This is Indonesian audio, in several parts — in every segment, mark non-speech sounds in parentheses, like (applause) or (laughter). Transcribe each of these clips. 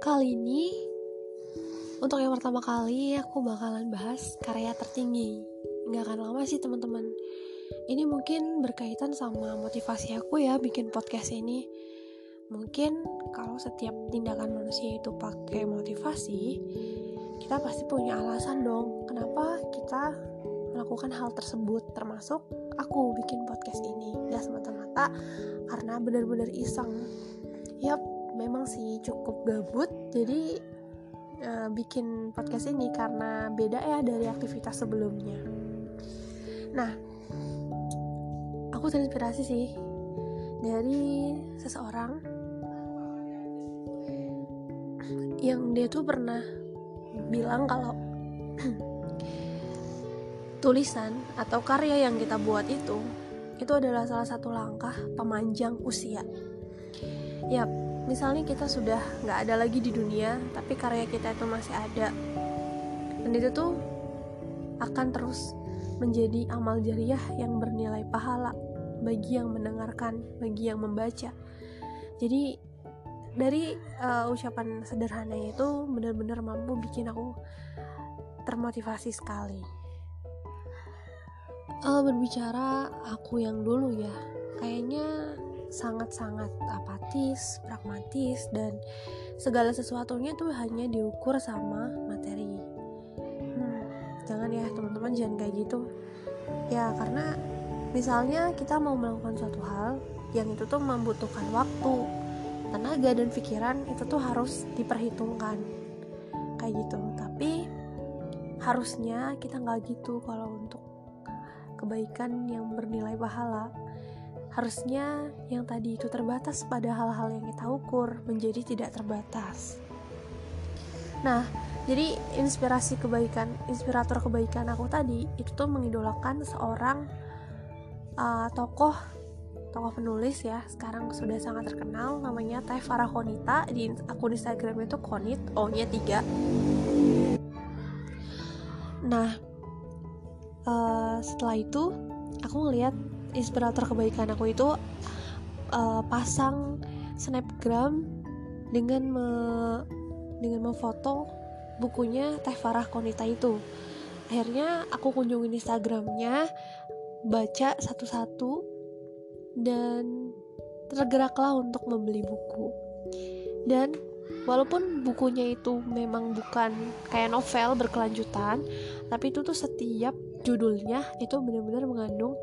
kali ini untuk yang pertama kali aku bakalan bahas karya tertinggi. Nggak akan lama sih teman-teman. Ini mungkin berkaitan sama motivasi aku ya bikin podcast ini. Mungkin kalau setiap tindakan manusia itu pakai motivasi, kita pasti punya alasan dong kenapa kita melakukan hal tersebut termasuk aku bikin podcast ini nggak semata-mata karena benar-benar iseng yap memang sih cukup gabut jadi uh, bikin podcast ini karena beda ya dari aktivitas sebelumnya nah aku terinspirasi sih dari seseorang yang dia tuh pernah bilang kalau (clears throat) tulisan atau karya yang kita buat itu itu adalah salah satu langkah pemanjang usia. Ya, misalnya kita sudah nggak ada lagi di dunia, tapi karya kita itu masih ada, dan itu tuh akan terus menjadi amal jariah yang bernilai pahala bagi yang mendengarkan, bagi yang membaca. Jadi dari uh, ucapan sederhana itu benar-benar mampu bikin aku termotivasi sekali uh, berbicara aku yang dulu ya kayaknya sangat-sangat apatis, pragmatis dan segala sesuatunya tuh hanya diukur sama materi. Hmm, jangan ya teman-teman jangan kayak gitu. Ya karena misalnya kita mau melakukan suatu hal yang itu tuh membutuhkan waktu, tenaga dan pikiran itu tuh harus diperhitungkan kayak gitu. Tapi harusnya kita nggak gitu kalau untuk kebaikan yang bernilai pahala. Harusnya yang tadi itu terbatas pada hal-hal yang kita ukur menjadi tidak terbatas. Nah, jadi inspirasi kebaikan, inspirator kebaikan aku tadi itu tuh mengidolakan seorang uh, tokoh tokoh penulis ya. Sekarang sudah sangat terkenal namanya Teh Farah Konita. Di akun Instagram itu Konit O nya 3 nah uh, setelah itu aku ngeliat inspirator kebaikan aku itu uh, pasang snapgram dengan me, dengan memfoto bukunya Teh Farah Konita itu. Akhirnya aku kunjungin Instagramnya baca satu-satu dan tergeraklah untuk membeli buku. Dan walaupun bukunya itu memang bukan kayak novel berkelanjutan tapi itu tuh setiap judulnya itu benar-benar mengandung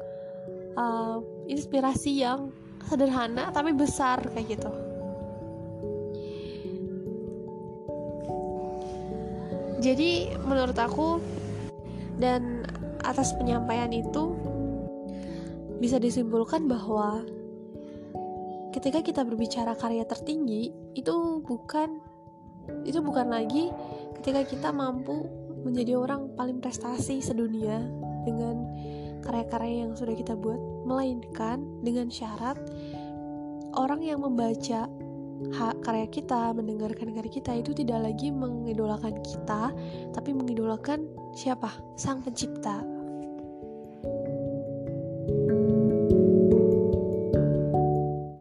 uh, inspirasi yang sederhana tapi besar kayak gitu. Jadi menurut aku dan atas penyampaian itu bisa disimpulkan bahwa ketika kita berbicara karya tertinggi itu bukan itu bukan lagi ketika kita mampu menjadi orang paling prestasi sedunia dengan karya-karya yang sudah kita buat, melainkan dengan syarat orang yang membaca hak karya kita, mendengarkan karya kita itu tidak lagi mengidolakan kita, tapi mengidolakan siapa? Sang pencipta.